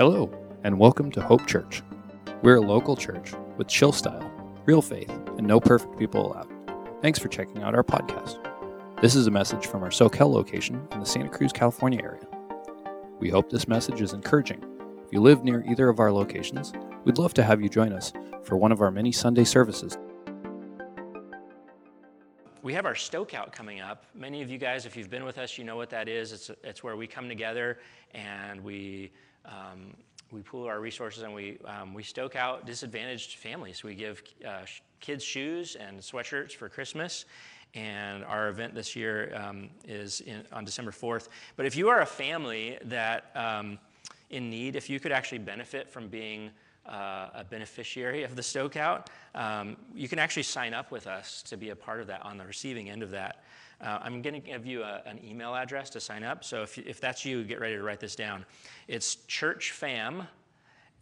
Hello, and welcome to Hope Church. We're a local church with chill style, real faith, and no perfect people allowed. Thanks for checking out our podcast. This is a message from our Soquel location in the Santa Cruz, California area. We hope this message is encouraging. If you live near either of our locations, we'd love to have you join us for one of our many Sunday services we have our Stoke Out coming up. Many of you guys, if you've been with us, you know what that is. It's, it's where we come together and we, um, we pool our resources and we, um, we stoke out disadvantaged families. We give uh, kids shoes and sweatshirts for Christmas. And our event this year um, is in, on December 4th. But if you are a family that um, in need, if you could actually benefit from being uh, a beneficiary of the Stoke Out, um, you can actually sign up with us to be a part of that on the receiving end of that. Uh, I'm going to give you a, an email address to sign up. So if, if that's you, get ready to write this down. It's churchfam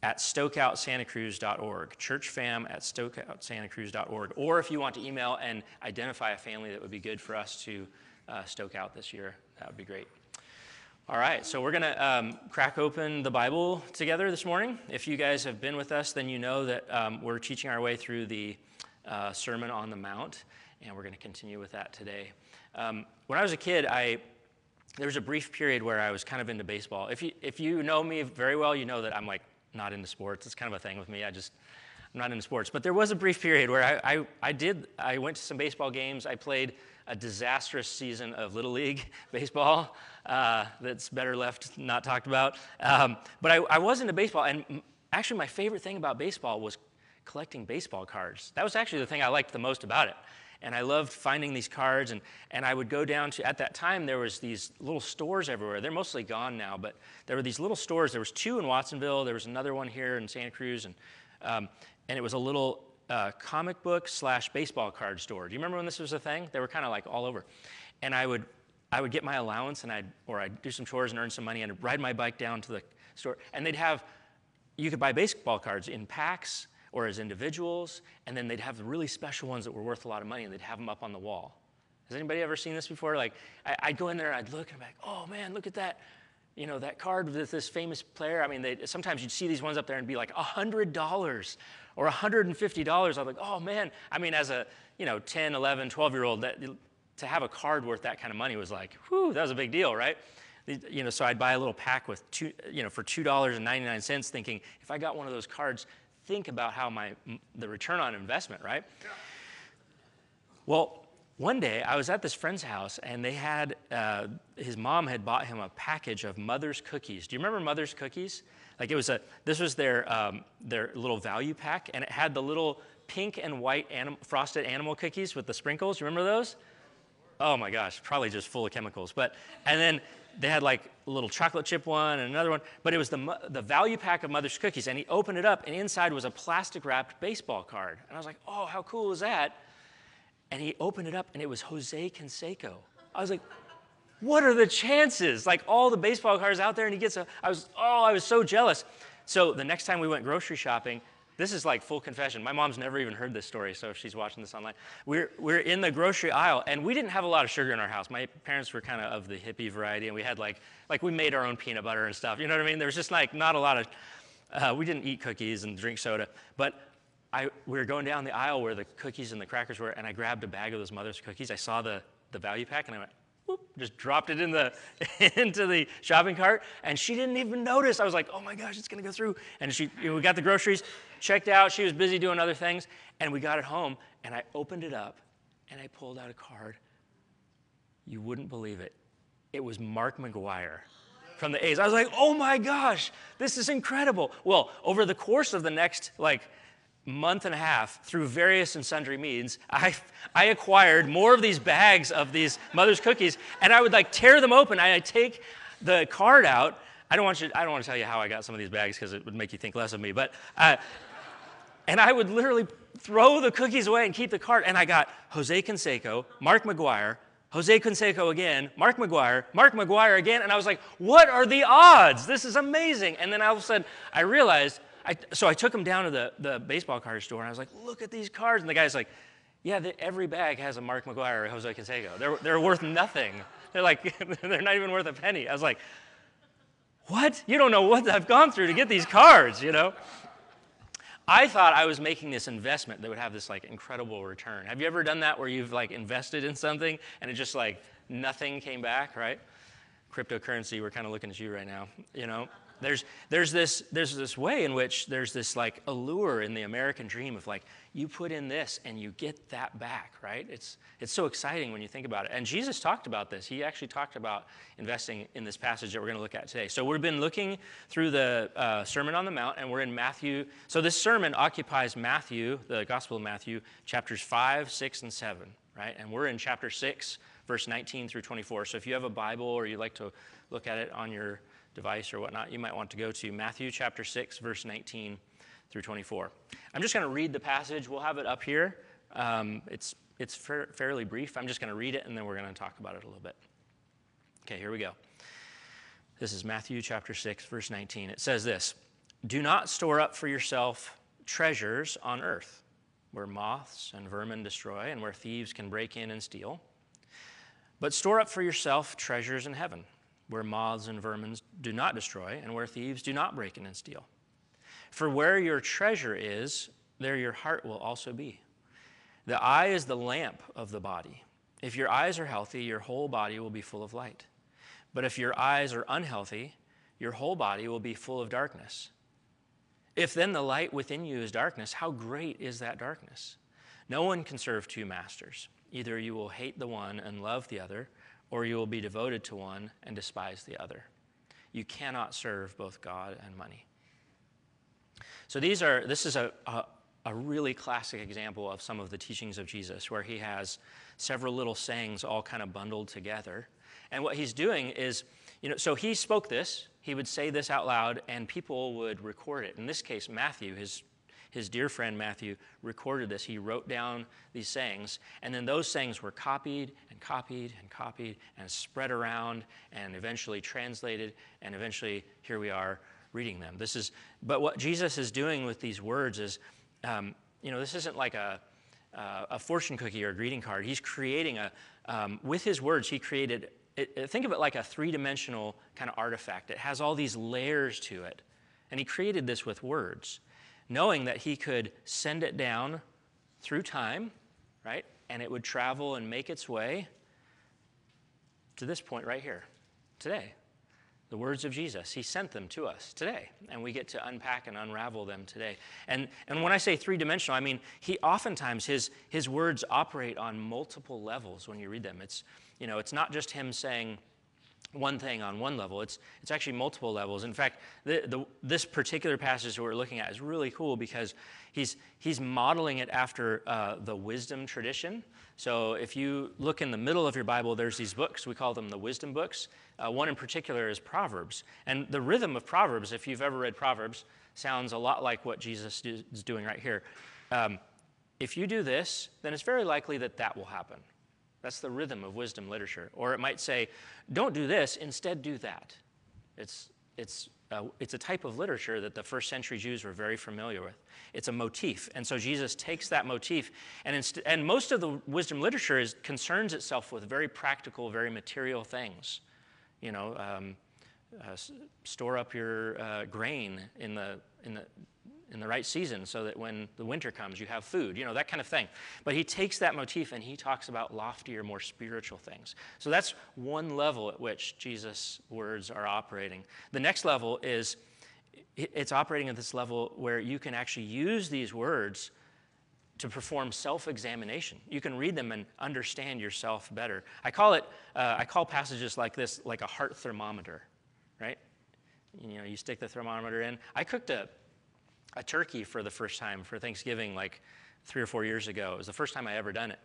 at stokeoutsantacruz.org. Churchfam at stokeoutsantacruz.org. Or if you want to email and identify a family that would be good for us to uh, stoke out this year, that would be great. All right, so we're going to um, crack open the Bible together this morning. If you guys have been with us, then you know that um, we're teaching our way through the uh, Sermon on the Mount, and we're going to continue with that today. Um, when I was a kid, I there was a brief period where I was kind of into baseball. If you if you know me very well, you know that I'm like not into sports. It's kind of a thing with me. I just I'm not into sports. But there was a brief period where I, I, I did I went to some baseball games. I played a disastrous season of Little League baseball uh, that's better left not talked about. Um, but I, I was into baseball, and actually, my favorite thing about baseball was collecting baseball cards. That was actually the thing I liked the most about it. And I loved finding these cards, and, and I would go down to, at that time, there was these little stores everywhere. They're mostly gone now, but there were these little stores. There was two in Watsonville. There was another one here in Santa Cruz, and, um, and it was a little uh, comic book slash baseball card store. Do you remember when this was a thing? They were kind of like all over. And I would, I would get my allowance and I'd, or I'd do some chores and earn some money and I'd ride my bike down to the store. And they'd have, you could buy baseball cards in packs or as individuals. And then they'd have the really special ones that were worth a lot of money and they'd have them up on the wall. Has anybody ever seen this before? Like, I, would go in there and I'd look and I'm like, oh man, look at that you know, that card with this famous player. I mean, they, sometimes you'd see these ones up there and be like $100 or $150. I was like, oh man. I mean, as a, you know, 10, 11, 12 year old, that, to have a card worth that kind of money was like, whew, that was a big deal, right? You know, so I'd buy a little pack with two, you know, for $2.99 thinking, if I got one of those cards, think about how my, the return on investment, right? Well, one day I was at this friend's house and they had, uh, his mom had bought him a package of Mother's cookies. Do you remember Mother's cookies? Like it was a, this was their, um, their little value pack and it had the little pink and white anim- frosted animal cookies with the sprinkles. You remember those? Oh my gosh, probably just full of chemicals. But, and then they had like a little chocolate chip one and another one, but it was the, the value pack of Mother's cookies. And he opened it up and inside was a plastic wrapped baseball card. And I was like, oh, how cool is that? And he opened it up and it was Jose Canseco. I was like, what are the chances? Like all the baseball cards out there and he gets a, I was, oh, I was so jealous. So the next time we went grocery shopping, this is like full confession. My mom's never even heard this story, so if she's watching this online. We're, we're in the grocery aisle, and we didn't have a lot of sugar in our house. My parents were kind of of the hippie variety, and we had like, like we made our own peanut butter and stuff. You know what I mean? There was just like not a lot of, uh, we didn't eat cookies and drink soda. But I, we were going down the aisle where the cookies and the crackers were, and I grabbed a bag of those mother's cookies. I saw the, the value pack, and I went, whoop, just dropped it in the, into the shopping cart, and she didn't even notice. I was like, oh my gosh, it's gonna go through. And she, you know, we got the groceries, checked out. She was busy doing other things, and we got it home, and I opened it up, and I pulled out a card. You wouldn't believe it. It was Mark McGwire from the A's. I was like, oh my gosh, this is incredible. Well, over the course of the next, like, month and a half, through various and sundry means, I, I acquired more of these bags of these mother's cookies, and I would like tear them open. I'd take the card out. I don't want you. I don't want to tell you how I got some of these bags because it would make you think less of me. But, uh, and I would literally throw the cookies away and keep the card. And I got Jose Canseco, Mark McGwire Jose Canseco again, Mark McGwire, Mark McGwire again, and I was like, what are the odds? This is amazing. And then all of a sudden, I realized I, so I took him down to the, the baseball card store and I was like, look at these cards. And the guy's like, yeah, the, every bag has a Mark McGwire or Jose Canseco. They're, they're worth nothing. They're like, they're not even worth a penny. I was like, what? You don't know what I've gone through to get these cards, you know? I thought I was making this investment that would have this like incredible return. Have you ever done that where you've like invested in something and it just like nothing came back, right? Cryptocurrency, we're kind of looking at you right now, you know? There's, there's, this, there's this way in which there's this like allure in the American dream of like, you put in this and you get that back, right? It's, it's so exciting when you think about it. And Jesus talked about this. He actually talked about investing in this passage that we're going to look at today. So we've been looking through the uh, Sermon on the Mount and we're in Matthew. So this sermon occupies Matthew, the Gospel of Matthew, chapters 5, 6, and 7, right? And we're in chapter 6, verse 19 through 24. So if you have a Bible or you'd like to look at it on your device or whatnot, you might want to go to Matthew chapter 6, verse 19 through 24. I'm just going to read the passage. We'll have it up here. Um, it's it's fa- fairly brief. I'm just going to read it and then we're going to talk about it a little bit. Okay, here we go. This is Matthew chapter 6, verse 19. It says this Do not store up for yourself treasures on earth, where moths and vermin destroy and where thieves can break in and steal. But store up for yourself treasures in heaven where moths and vermin do not destroy, and where thieves do not break in and steal. For where your treasure is, there your heart will also be. The eye is the lamp of the body. If your eyes are healthy, your whole body will be full of light. But if your eyes are unhealthy, your whole body will be full of darkness. If then the light within you is darkness, how great is that darkness? No one can serve two masters. Either you will hate the one and love the other or you will be devoted to one and despise the other. You cannot serve both God and money. So these are this is a, a, a, really classic example of some of the teachings of Jesus, where he has several little sayings all kind of bundled together. And what he's doing is, you know, so he spoke this, he would say this out loud, and people would record it. In this case, Matthew, his his dear friend Matthew recorded this. He wrote down these sayings, and then those sayings were copied and copied and copied and spread around and eventually translated, and eventually here we are reading them. This is, but what Jesus is doing with these words is, um, you know, this isn't like a, uh, a fortune cookie or a greeting card. He's creating a, um, with his words, he created, it, think of it like a three dimensional kind of artifact. It has all these layers to it. And he created this with words knowing that he could send it down through time, right? And it would travel and make its way to this point right here, today. The words of Jesus, he sent them to us today, and we get to unpack and unravel them today. And, and when I say three dimensional, I mean, he oftentimes, his, his words operate on multiple levels when you read them. It's, you know, it's not just him saying, one thing on one level. It's, it's actually multiple levels. In fact, the, the, this particular passage that we're looking at is really cool because he's, he's modeling it after uh, the wisdom tradition. So if you look in the middle of your Bible, there's these books. We call them the wisdom books. Uh, one in particular is Proverbs. And the rhythm of Proverbs, if you've ever read Proverbs, sounds a lot like what Jesus is doing right here. Um, if you do this, then it's very likely that that will happen. That's the rhythm of wisdom literature. Or it might say, don't do this, instead do that. It's, it's, uh, it's a type of literature that the first century Jews were very familiar with. It's a motif. And so Jesus takes that motif, and, inst- and most of the wisdom literature is, concerns itself with very practical, very material things. You know, um, uh, store up your uh, grain in the, in the in the right season so that when the winter comes, you have food, you know, that kind of thing. But he takes that motif and he talks about loftier, more spiritual things. So that's one level at which Jesus' words are operating. The next level is it's operating at this level where you can actually use these words to perform self-examination. You can read them and understand yourself better. I call it, uh, I call passages like this like a heart thermometer, right? You know, you stick the thermometer in. I cooked a a turkey for the first time for Thanksgiving like three or four years ago. It was the first time I ever done it.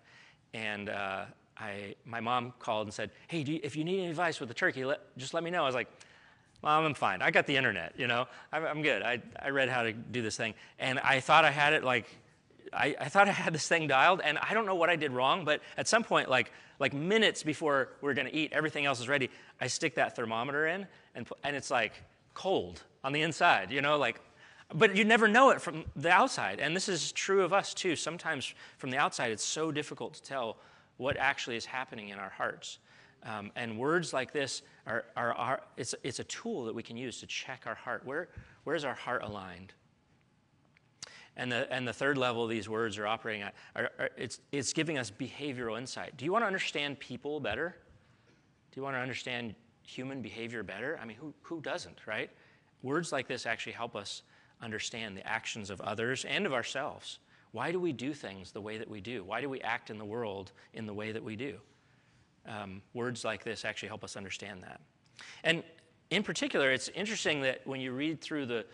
And uh, I, my mom called and said, hey, you, if you need any advice with the turkey, let, just let me know. I was like, Mom, I'm fine. I got the internet, you know. I'm, I'm good. I, I read how to do this thing. And I thought I had it like, I, I thought I had this thing dialed, and I don't know what I did wrong, but at some point, like, like minutes before we're gonna eat, everything else is ready, I stick that thermometer in, and, and it's like cold on the inside, you know, like but you never know it from the outside. And this is true of us too. Sometimes from the outside, it's so difficult to tell what actually is happening in our hearts. Um, and words like this are, are, are it's, it's a tool that we can use to check our heart. Where, where's our heart aligned? And the, and the third level these words are operating at, are, are, it's, it's giving us behavioral insight. Do you want to understand people better? Do you want to understand human behavior better? I mean, who, who doesn't, right? Words like this actually help us understand the actions of others and of ourselves. Why do we do things the way that we do? Why do we act in the world in the way that we do? Um, words like this actually help us understand that. And in particular, it's interesting that when you read through the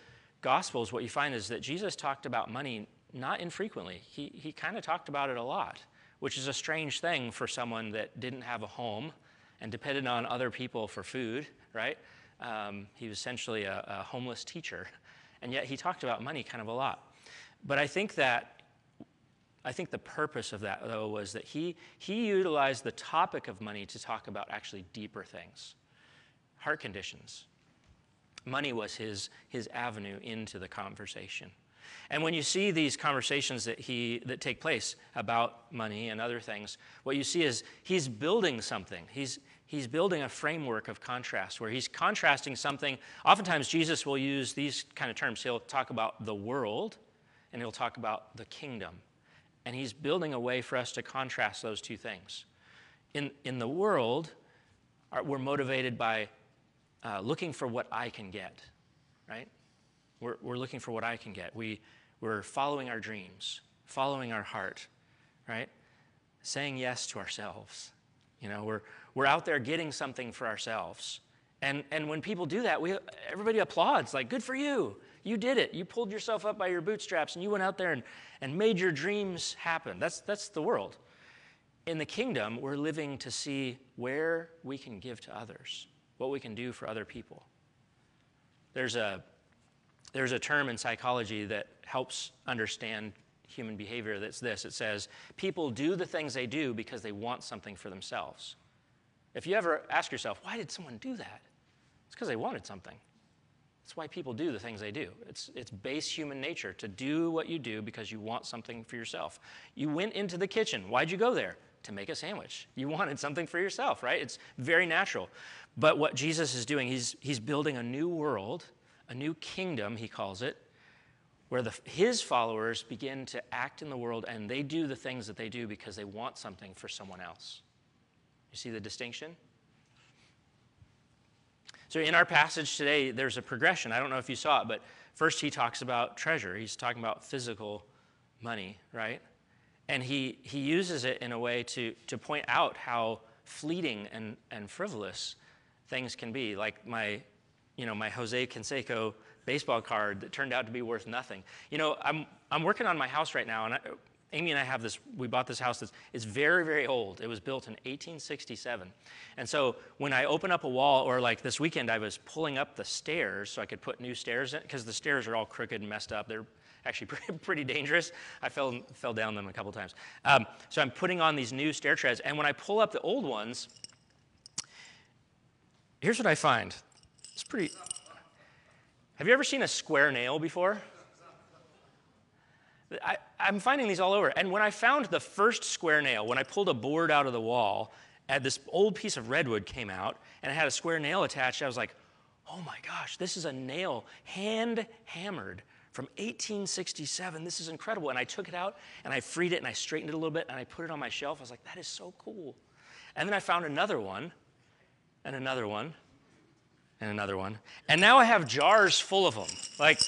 Gospels, what you find is that Jesus talked about money not infrequently. He, he kind of talked about it a lot, which is a strange thing for someone that didn't have a home and depended on other people for food, right? Um, he was essentially a, a homeless teacher, and yet he talked about money kind of a lot. But I think that I think the purpose of that, though, was that he, he utilized the topic of money to talk about actually deeper things heart conditions, Money was his, his avenue into the conversation. And when you see these conversations that, he, that take place about money and other things, what you see is he's building something. He's, he's building a framework of contrast where he's contrasting something. Oftentimes, Jesus will use these kind of terms. He'll talk about the world and he'll talk about the kingdom. And he's building a way for us to contrast those two things. In, in the world, we're motivated by uh, looking for what I can get, right? We're, we're looking for what I can get. We, we're following our dreams, following our heart, right? Saying yes to ourselves. You know, we're, we're out there getting something for ourselves. And, and when people do that, we, everybody applauds, like, good for you. You did it. You pulled yourself up by your bootstraps and you went out there and, and made your dreams happen. That's, that's the world. In the kingdom, we're living to see where we can give to others what we can do for other people. There's a, there's a term in psychology that helps understand human behavior that's this it says, people do the things they do because they want something for themselves. If you ever ask yourself, why did someone do that? It's because they wanted something. That's why people do the things they do. It's, it's base human nature to do what you do because you want something for yourself. You went into the kitchen. Why'd you go there? To make a sandwich. You wanted something for yourself, right? It's very natural. But what Jesus is doing, he's, he's building a new world, a new kingdom, he calls it, where the, his followers begin to act in the world and they do the things that they do because they want something for someone else. You see the distinction? So, in our passage today, there's a progression. I don't know if you saw it, but first he talks about treasure. He's talking about physical money, right? And he, he uses it in a way to, to point out how fleeting and, and frivolous things can be, like my, you know, my Jose Canseco baseball card that turned out to be worth nothing. You know, I'm, I'm working on my house right now, and I, Amy and I have this, we bought this house that's it's very, very old. It was built in 1867. And so when I open up a wall, or like this weekend, I was pulling up the stairs so I could put new stairs in, because the stairs are all crooked and messed up. They're actually pretty, pretty dangerous. I fell, fell down them a couple times. Um, so I'm putting on these new stair treads, and when I pull up the old ones, Here's what I find it's pretty. Have you ever seen a square nail before? I, am finding these all over. And when I found the first square nail, when I pulled a board out of the wall, and this old piece of redwood came out and it had a square nail attached, I was like, oh my gosh, this is a nail hand hammered from 1867. This is incredible. And I took it out and I freed it and I straightened it a little bit and I put it on my shelf. I was like, that is so cool. And then I found another one and another one and another one. And now I have jars full of them. Like,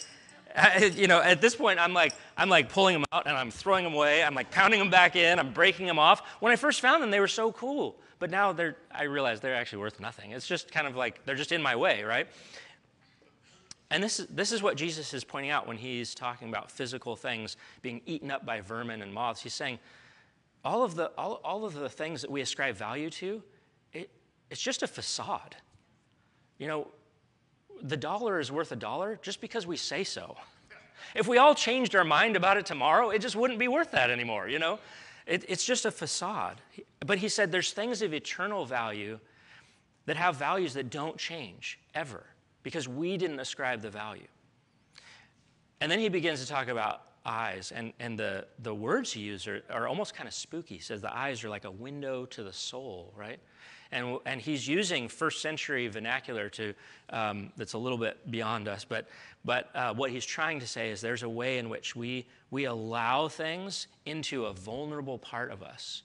you know, at this point, I'm like, I'm like pulling them out and I'm throwing them away. I'm like pounding them back in. I'm breaking them off. When I first found them, they were so cool. But now they're, I realize they're actually worth nothing. It's just kind of like, they're just in my way, right? And this is, this is what Jesus is pointing out when he's talking about physical things being eaten up by vermin and moths. He's saying, all of the, all, all of the things that we ascribe value to, it, it's just a facade. You know, the dollar is worth a dollar just because we say so. If we all changed our mind about it tomorrow, it just wouldn't be worth that anymore, you know? It, it's just a facade. But he said there's things of eternal value that have values that don't change ever because we didn't ascribe the value. And then he begins to talk about eyes, and, and the, the words he uses are, are almost kind of spooky. He says the eyes are like a window to the soul, right? And, and he's using first century vernacular to, um, that's a little bit beyond us. But, but uh, what he's trying to say is there's a way in which we, we allow things into a vulnerable part of us.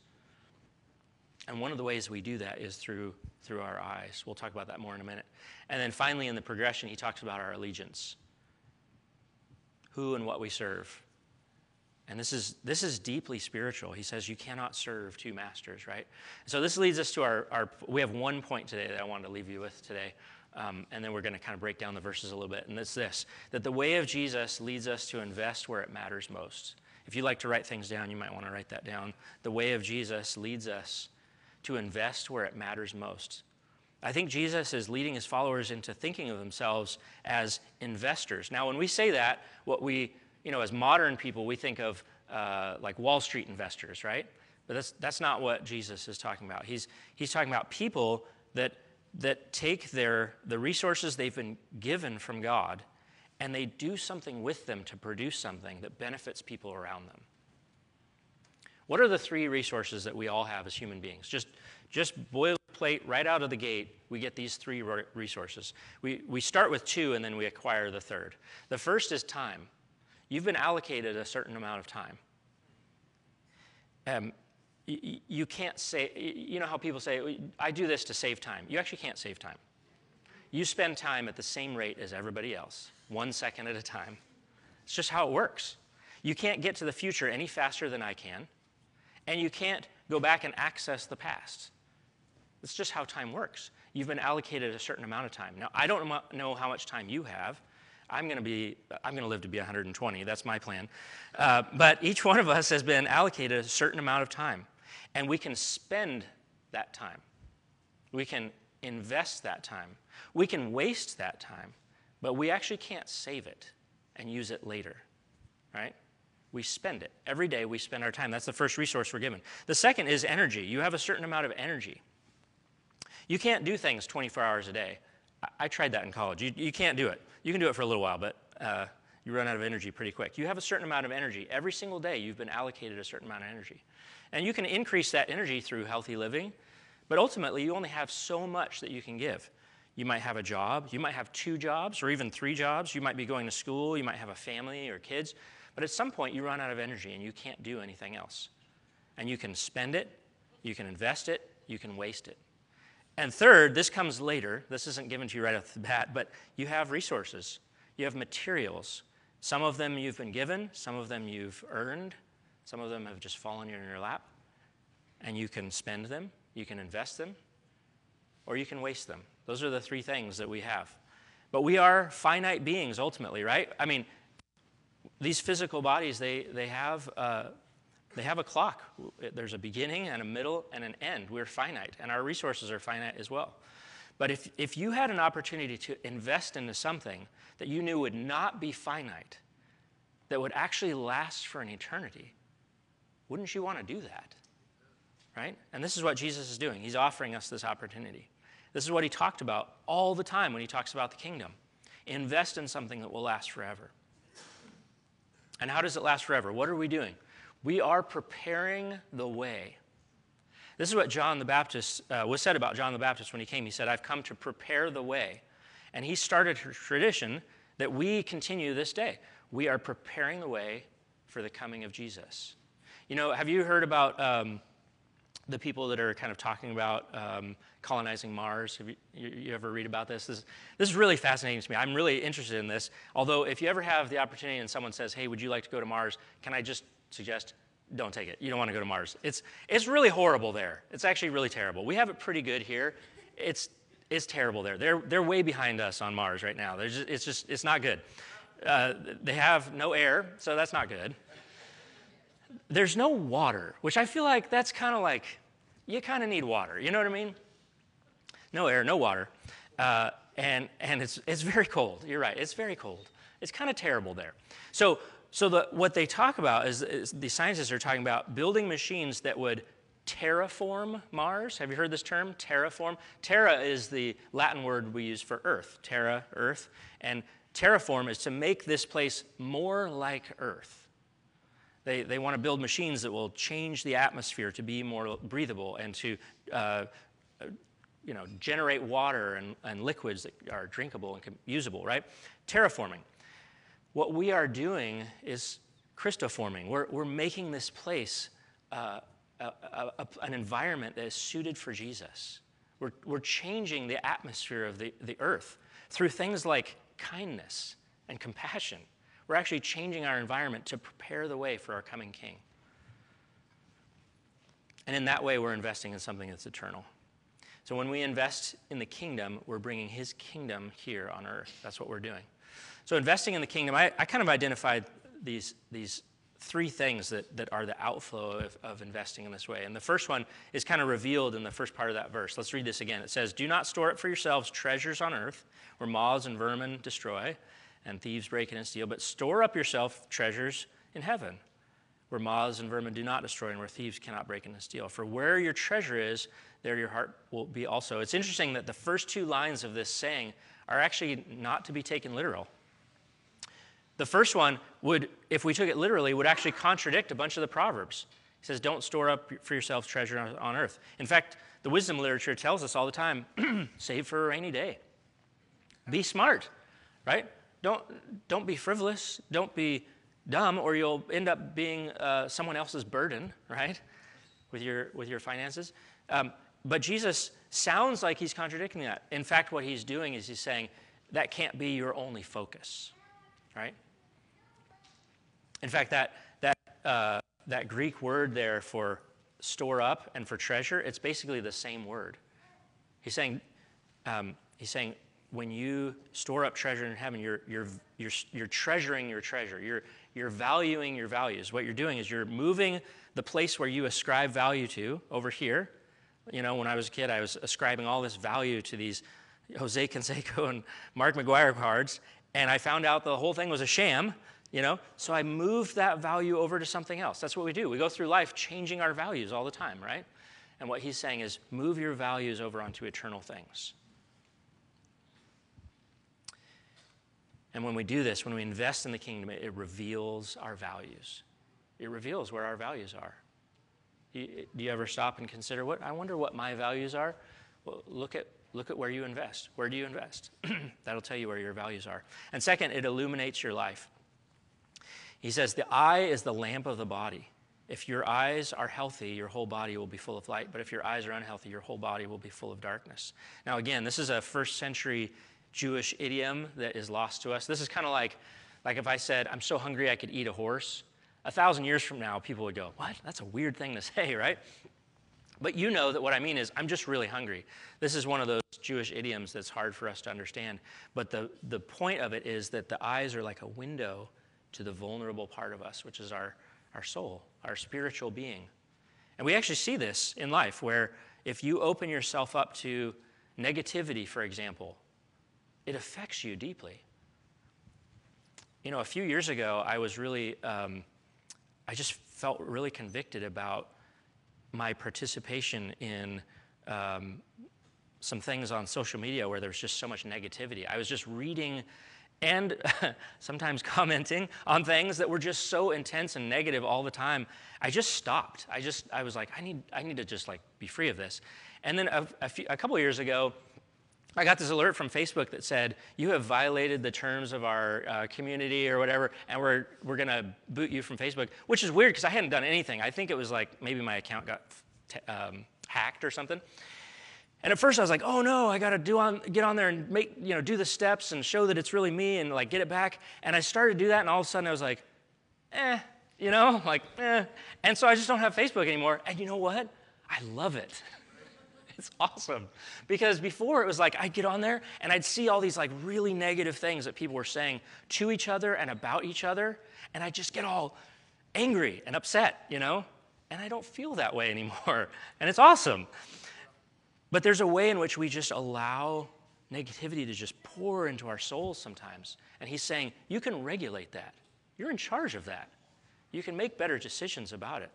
And one of the ways we do that is through, through our eyes. We'll talk about that more in a minute. And then finally, in the progression, he talks about our allegiance who and what we serve. And this is, this is deeply spiritual. He says you cannot serve two masters, right? So this leads us to our, our we have one point today that I wanted to leave you with today. Um, and then we're going to kind of break down the verses a little bit. And it's this that the way of Jesus leads us to invest where it matters most. If you like to write things down, you might want to write that down. The way of Jesus leads us to invest where it matters most. I think Jesus is leading his followers into thinking of themselves as investors. Now, when we say that, what we, you know, as modern people, we think of uh, like Wall Street investors, right? But that's, that's not what Jesus is talking about. He's, he's talking about people that, that take their, the resources they've been given from God and they do something with them to produce something that benefits people around them. What are the three resources that we all have as human beings? Just, just boilerplate right out of the gate, we get these three resources. We, we start with two and then we acquire the third. The first is time. You've been allocated a certain amount of time. Um, you, you can't say, you know how people say, I do this to save time. You actually can't save time. You spend time at the same rate as everybody else, one second at a time. It's just how it works. You can't get to the future any faster than I can and you can't go back and access the past. It's just how time works. You've been allocated a certain amount of time. Now, I don't know how much time you have. I'm going to be, I'm going to live to be 120. That's my plan. Uh, but each one of us has been allocated a certain amount of time, and we can spend that time. We can invest that time. We can waste that time, but we actually can't save it and use it later, right? we spend it. Every day we spend our time. That's the first resource we're given. The second is energy. You have a certain amount of energy. You can't do things 24 hours a day. I, tried that in college. You, you, can't do it. You can do it for a little while, but uh, you run out of energy pretty quick. You have a certain amount of energy. Every single day you've been allocated a certain amount of energy. And you can increase that energy through healthy living, but ultimately you only have so much that you can give. You might have a job, you might have two jobs or even three jobs, you might be going to school, you might have a family or kids. But at some point, you run out of energy and you can't do anything else. And you can spend it, you can invest it, you can waste it. And third, this comes later. This isn't given to you right off the bat, but you have resources, you have materials. Some of them you've been given, some of them you've earned, some of them have just fallen in your lap. And you can spend them, you can invest them, or you can waste them. Those are the three things that we have. But we are finite beings ultimately, right? I mean, these physical bodies, they, they, have, uh, they have a clock. There's a beginning and a middle and an end. We're finite, and our resources are finite as well. But if, if you had an opportunity to invest into something that you knew would not be finite, that would actually last for an eternity, wouldn't you want to do that? Right? And this is what Jesus is doing. He's offering us this opportunity. This is what he talked about all the time when he talks about the kingdom. Invest in something that will last forever. And how does it last forever? What are we doing? We are preparing the way. This is what John the Baptist uh, was said about John the Baptist when he came. He said, I've come to prepare the way. And he started a tradition that we continue this day. We are preparing the way for the coming of Jesus. You know, have you heard about um, the people that are kind of talking about um, colonizing Mars. Have you, you, you, ever read about this? this? This is really fascinating to me. I'm really interested in this. Although, if you ever have the opportunity and someone says, hey, would you like to go to Mars? Can I just suggest don't take it. You don't want to go to Mars. It's, it's really horrible there. It's actually really terrible. We have it pretty good here. It's, it's terrible there. They're, they're way behind us on Mars right now. Just, it's just, it's not good. Uh, they have no air, so that's not good. There's no water, which I feel like that's kind of like, you kind of need water. You know what I mean? no air, no water. Uh, and and it's, it's very cold. You're right, it's very cold. It's kind of terrible there. So, so the, what they talk about is, is the scientists are talking about building machines that would terraform Mars. Have you heard this term, terraform? Terra is the Latin word we use for Earth, terra, Earth. And terraform is to make this place more like Earth. They, they want to build machines that will change the atmosphere to be more breathable and to uh, you know, generate water and, and liquids that are drinkable and usable, right? Terraforming. What we are doing is Christoforming. We're, we're making this place uh, a, a, an environment that is suited for Jesus. We're, we're changing the atmosphere of the, the earth through things like kindness and compassion. We're actually changing our environment to prepare the way for our coming king. And in that way, we're investing in something that's eternal. So when we invest in the kingdom, we're bringing his kingdom here on earth. That's what we're doing. So investing in the kingdom, I, I kind of identified these, these three things that, that are the outflow of, of investing in this way. And the first one is kind of revealed in the first part of that verse. Let's read this again. It says, Do not store up for yourselves treasures on earth where moths and vermin destroy and thieves break in and steal, but store up yourself treasures in heaven where moths and vermin do not destroy and where thieves cannot break in and steal. For where your treasure is, there your heart will be also. It's interesting that the first two lines of this saying are actually not to be taken literal. The first one would, if we took it literally, would actually contradict a bunch of the Proverbs. He says, Don't store up for yourselves treasure on earth. In fact, the wisdom literature tells us all the time save for a rainy day. Be smart, right? Don't, don't be frivolous. Don't be dumb, or you'll end up being uh, someone else's burden, right? With your, with your finances. Um, but Jesus sounds like he's contradicting that. In fact, what he's doing is he's saying that can't be your only focus, right? In fact, that, that, uh, that Greek word there for store up and for treasure, it's basically the same word. He's saying, um, he's saying when you store up treasure in heaven, you're, you're, you're, you're treasuring your treasure. You're, you're valuing your values. What you're doing is you're moving the place where you ascribe value to over here. You know, when I was a kid, I was ascribing all this value to these Jose Canseco and Mark McGwire cards, and I found out the whole thing was a sham you know? So i moved that value over to something else. That's what we do. We go through life changing our values all the time right? And what he's saying is move your values over onto eternal things. And when we do this when we invest in the kingdom it, reveals our values. It reveals where our values are. Do you ever stop and consider what i wonder what my values are? Well look at look at where you invest. Where do you invest? That'll tell you where your values are. And second it illuminates your life he says, The eye is the lamp of the body. If your eyes are healthy, your whole body will be full of light. But if your eyes are unhealthy, your whole body will be full of darkness. Now, again, this is a first century Jewish idiom that is lost to us. This is kind of like, like if I said, I'm so hungry I could eat a horse. A thousand years from now, people would go, What? That's a weird thing to say, right? But you know that what I mean is, I'm just really hungry. This is one of those Jewish idioms that's hard for us to understand. But the, the point of it is that the eyes are like a window to the vulnerable part of us, which is our, our soul, our spiritual being. And we actually see this in life where if you open yourself up to negativity, for example, it affects you deeply. You know, a few years ago, I was really, um, I just felt really convicted about my participation in um, some things on social media where there was just so much negativity. I was just reading and sometimes commenting on things that were just so intense and negative all the time i just stopped. I just i was like i need i need to just like be free of this. And then a, a, few, a couple years ago i got this alert from facebook that said you have violated the terms of our uh, community or whatever and we're, we're going to boot you from facebook which is weird because i hadn't done anything. I think it was like maybe my account got um, hacked or something and at first I was like, oh no, I gotta do on, get on there and make, you know, do the steps and show that it's really me and like get it back. And I started to do that and all of a sudden I was like, eh, you know, like, eh. And so I just don't have Facebook anymore. And you know what? I love it. It's awesome. Because before it was like I'd get on there and I'd see all these like really negative things that people were saying to each other and about each other. And I'd just get all angry and upset, you know? And I don't feel that way anymore. And it's awesome. But there's a way in which we just allow negativity to just pour into our souls sometimes. And he's saying, you can regulate that. You're in charge of that. You can make better decisions about it.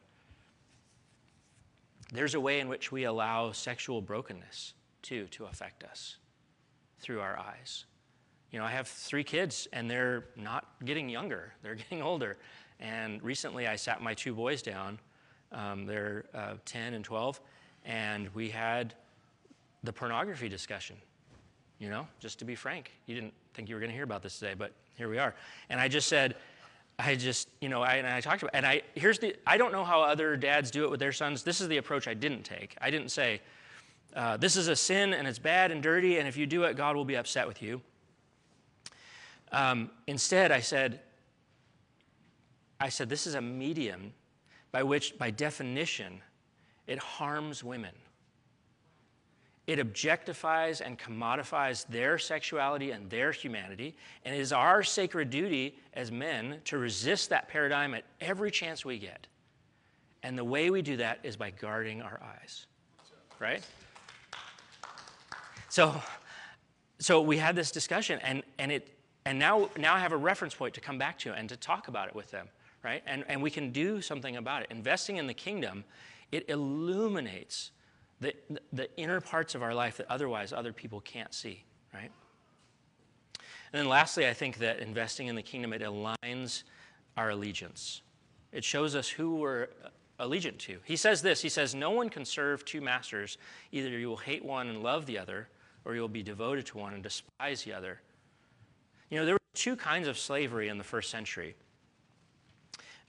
There's a way in which we allow sexual brokenness, too, to affect us through our eyes. You know, I have three kids, and they're not getting younger, they're getting older. And recently I sat my two boys down, um, they're uh, 10 and 12, and we had the pornography discussion. You know, just to be frank, you didn't think you were going to hear about this today, but here we are. And I just said, I just, you know, I, and I talked about, and I, here's the, I don't know how other dads do it with their sons. This is the approach I didn't take. I didn't say, uh, this is a sin and it's bad and dirty, and if you do it, God will be upset with you. Um, instead, I said, I said, this is a medium by which, by definition, it harms women. It objectifies and commodifies their sexuality and their humanity, and it is our sacred duty as men to resist that paradigm at every chance we get. And the way we do that is by guarding our eyes, right? So, so we had this discussion, and, and, it, and now, now I have a reference point to come back to and to talk about it with them, right? And, and we can do something about it. Investing in the kingdom, it illuminates the, the inner parts of our life that otherwise other people can't see, right? And then lastly, I think that investing in the kingdom, it aligns our allegiance. It shows us who we're allegiant to. He says this He says, No one can serve two masters. Either you will hate one and love the other, or you'll be devoted to one and despise the other. You know, there were two kinds of slavery in the first century.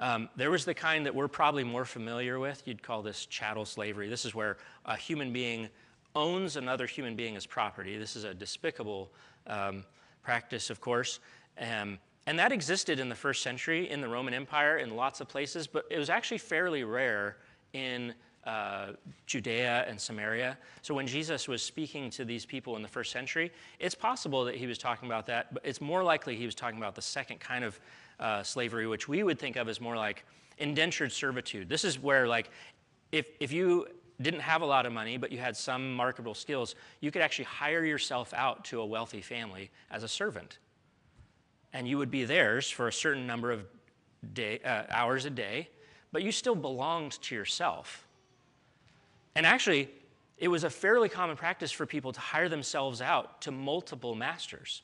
Um, there was the kind that we're probably more familiar with. You'd call this chattel slavery. This is where a human being owns another human being as property. This is a despicable um, practice, of course. Um, and that existed in the first century in the Roman Empire in lots of places, but it was actually fairly rare in uh, Judea and Samaria. So when Jesus was speaking to these people in the first century, it's possible that he was talking about that, but it's more likely he was talking about the second kind of uh, slavery, which we would think of as more like indentured servitude. This is where, like, if, if you didn't have a lot of money, but you had some marketable skills, you could actually hire yourself out to a wealthy family as a servant. And you would be theirs for a certain number of day, uh, hours a day, but you still belonged to yourself. And actually, it was a fairly common practice for people to hire themselves out to multiple masters.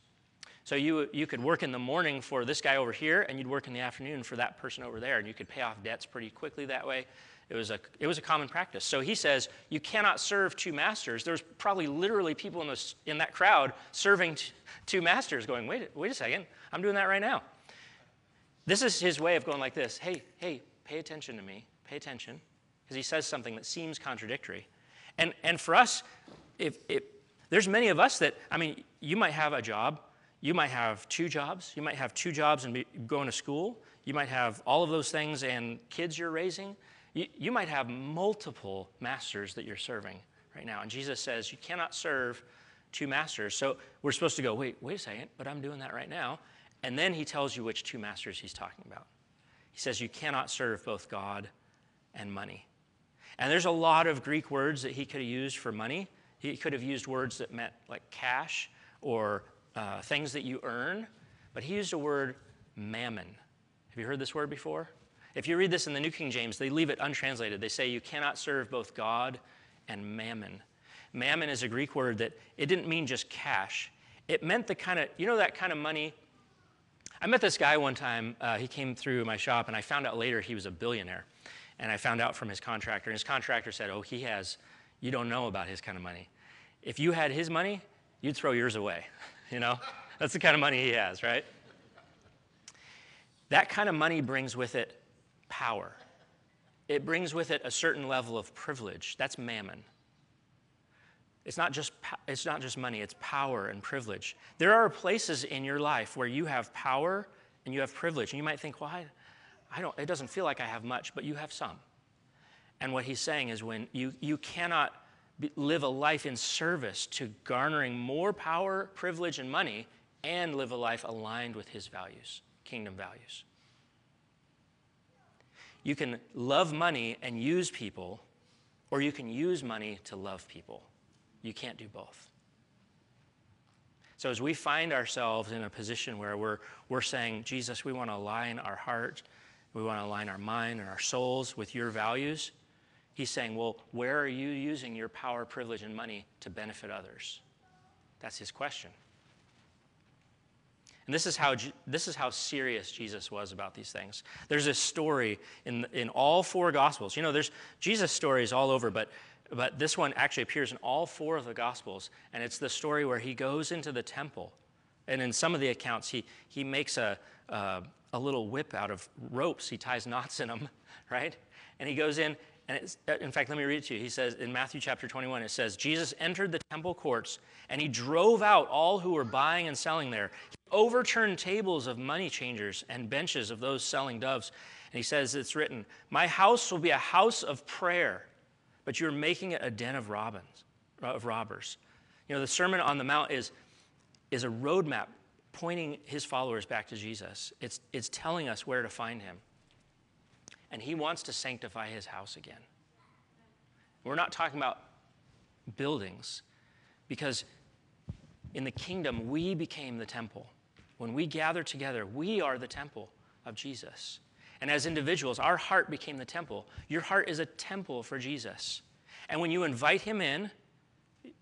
So you, you could work in the morning for this guy over here, and you'd work in the afternoon for that person over there, and you could pay off debts pretty quickly that way. It was a, it was a common practice. So he says, You cannot serve two masters. There's probably literally people in, this, in that crowd serving t- two masters going, wait, wait a second, I'm doing that right now. This is his way of going like this Hey, hey, pay attention to me, pay attention because he says something that seems contradictory. And, and for us, if, if there's many of us that, I mean, you might have a job, you might have two jobs, you might have two jobs and be going to school, you might have all of those things and kids you're raising. You, you might have multiple masters that you're serving right now. And Jesus says you cannot serve two masters. So we're supposed to go, wait, wait a second, but I'm doing that right now. And then he tells you which two masters he's talking about. He says you cannot serve both God and money. And there's a lot of Greek words that he could have used for money. He could have used words that meant like cash or uh, things that you earn, but he used a word mammon. Have you heard this word before? If you read this in the New King James, they leave it untranslated. They say you cannot serve both God and mammon. Mammon is a Greek word that it didn't mean just cash. It meant the kind of, you know, that kind of money. I met this guy one time. Uh, he came through my shop, and I found out later he was a billionaire. And I found out from his contractor, and his contractor said, Oh, he has, you don't know about his kind of money. If you had his money, you'd throw yours away. You know? That's the kind of money he has, right? That kind of money brings with it power. It brings with it a certain level of privilege. That's mammon. It's not just it's not just money, it's power and privilege. There are places in your life where you have power and you have privilege. And you might think, well, I, I don't, it doesn't feel like I have much, but you have some. And what he's saying is when you, you cannot live a life in service to garnering more power, privilege, and money and live a life aligned with his values, kingdom values. You can love money and use people, or you can use money to love people. You can't do both. So, as we find ourselves in a position where we're, we're saying, Jesus, we want to align our heart we want to align our mind and our souls with your values. He's saying, Well, where are you using your power, privilege, and money to benefit others? That's his question. And this is how, this is how serious Jesus was about these things. There's a story in, in all four Gospels. You know, there's Jesus' stories all over, but But this one actually appears in all four of the Gospels, and it's the story where he goes into the temple. And in some of the accounts, he, he makes a, uh, a little whip out of ropes. He ties knots in them, right? And he goes in, and uh, in fact, let me read it to you. He says in Matthew chapter 21, it says, Jesus entered the temple courts, and he drove out all who were buying and selling there. He overturned tables of money changers and benches of those selling doves. And he says, It's written, My house will be a house of prayer but you're making it a den of robins, of robbers. You know, the Sermon on the Mount is, is a roadmap pointing his followers back to Jesus. It's, it's telling us where to find him. And he wants to sanctify his house again. We're not talking about buildings, because in the kingdom, we became the temple. When we gather together, we are the temple of Jesus. And as individuals, our heart became the temple. Your heart is a temple for Jesus. And when you invite him in,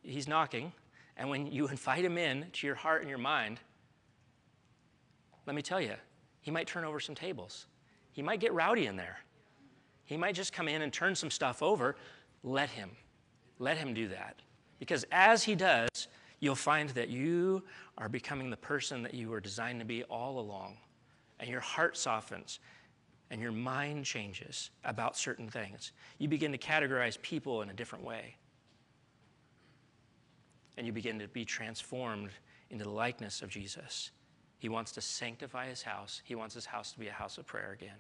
he's knocking. And when you invite him in to your heart and your mind, let me tell you, he might turn over some tables. He might get rowdy in there. He might just come in and turn some stuff over. Let him. Let him do that. Because as he does, you'll find that you are becoming the person that you were designed to be all along. And your heart softens and your mind changes about certain things. You begin to categorize people in a different way. And you begin to be transformed into the likeness of Jesus. He wants to sanctify his house, he wants his house to be a house of prayer again.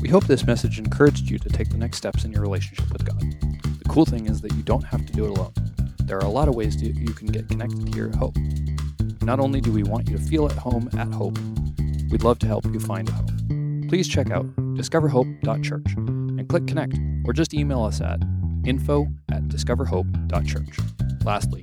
We hope this message encouraged you to take the next steps in your relationship with God. The cool thing is that you don't have to do it alone. There are a lot of ways to, you can get connected here at Hope. Not only do we want you to feel at home at Hope, We'd love to help you find a home. Please check out discoverhope.church and click connect or just email us at info at discoverhope.church. Lastly,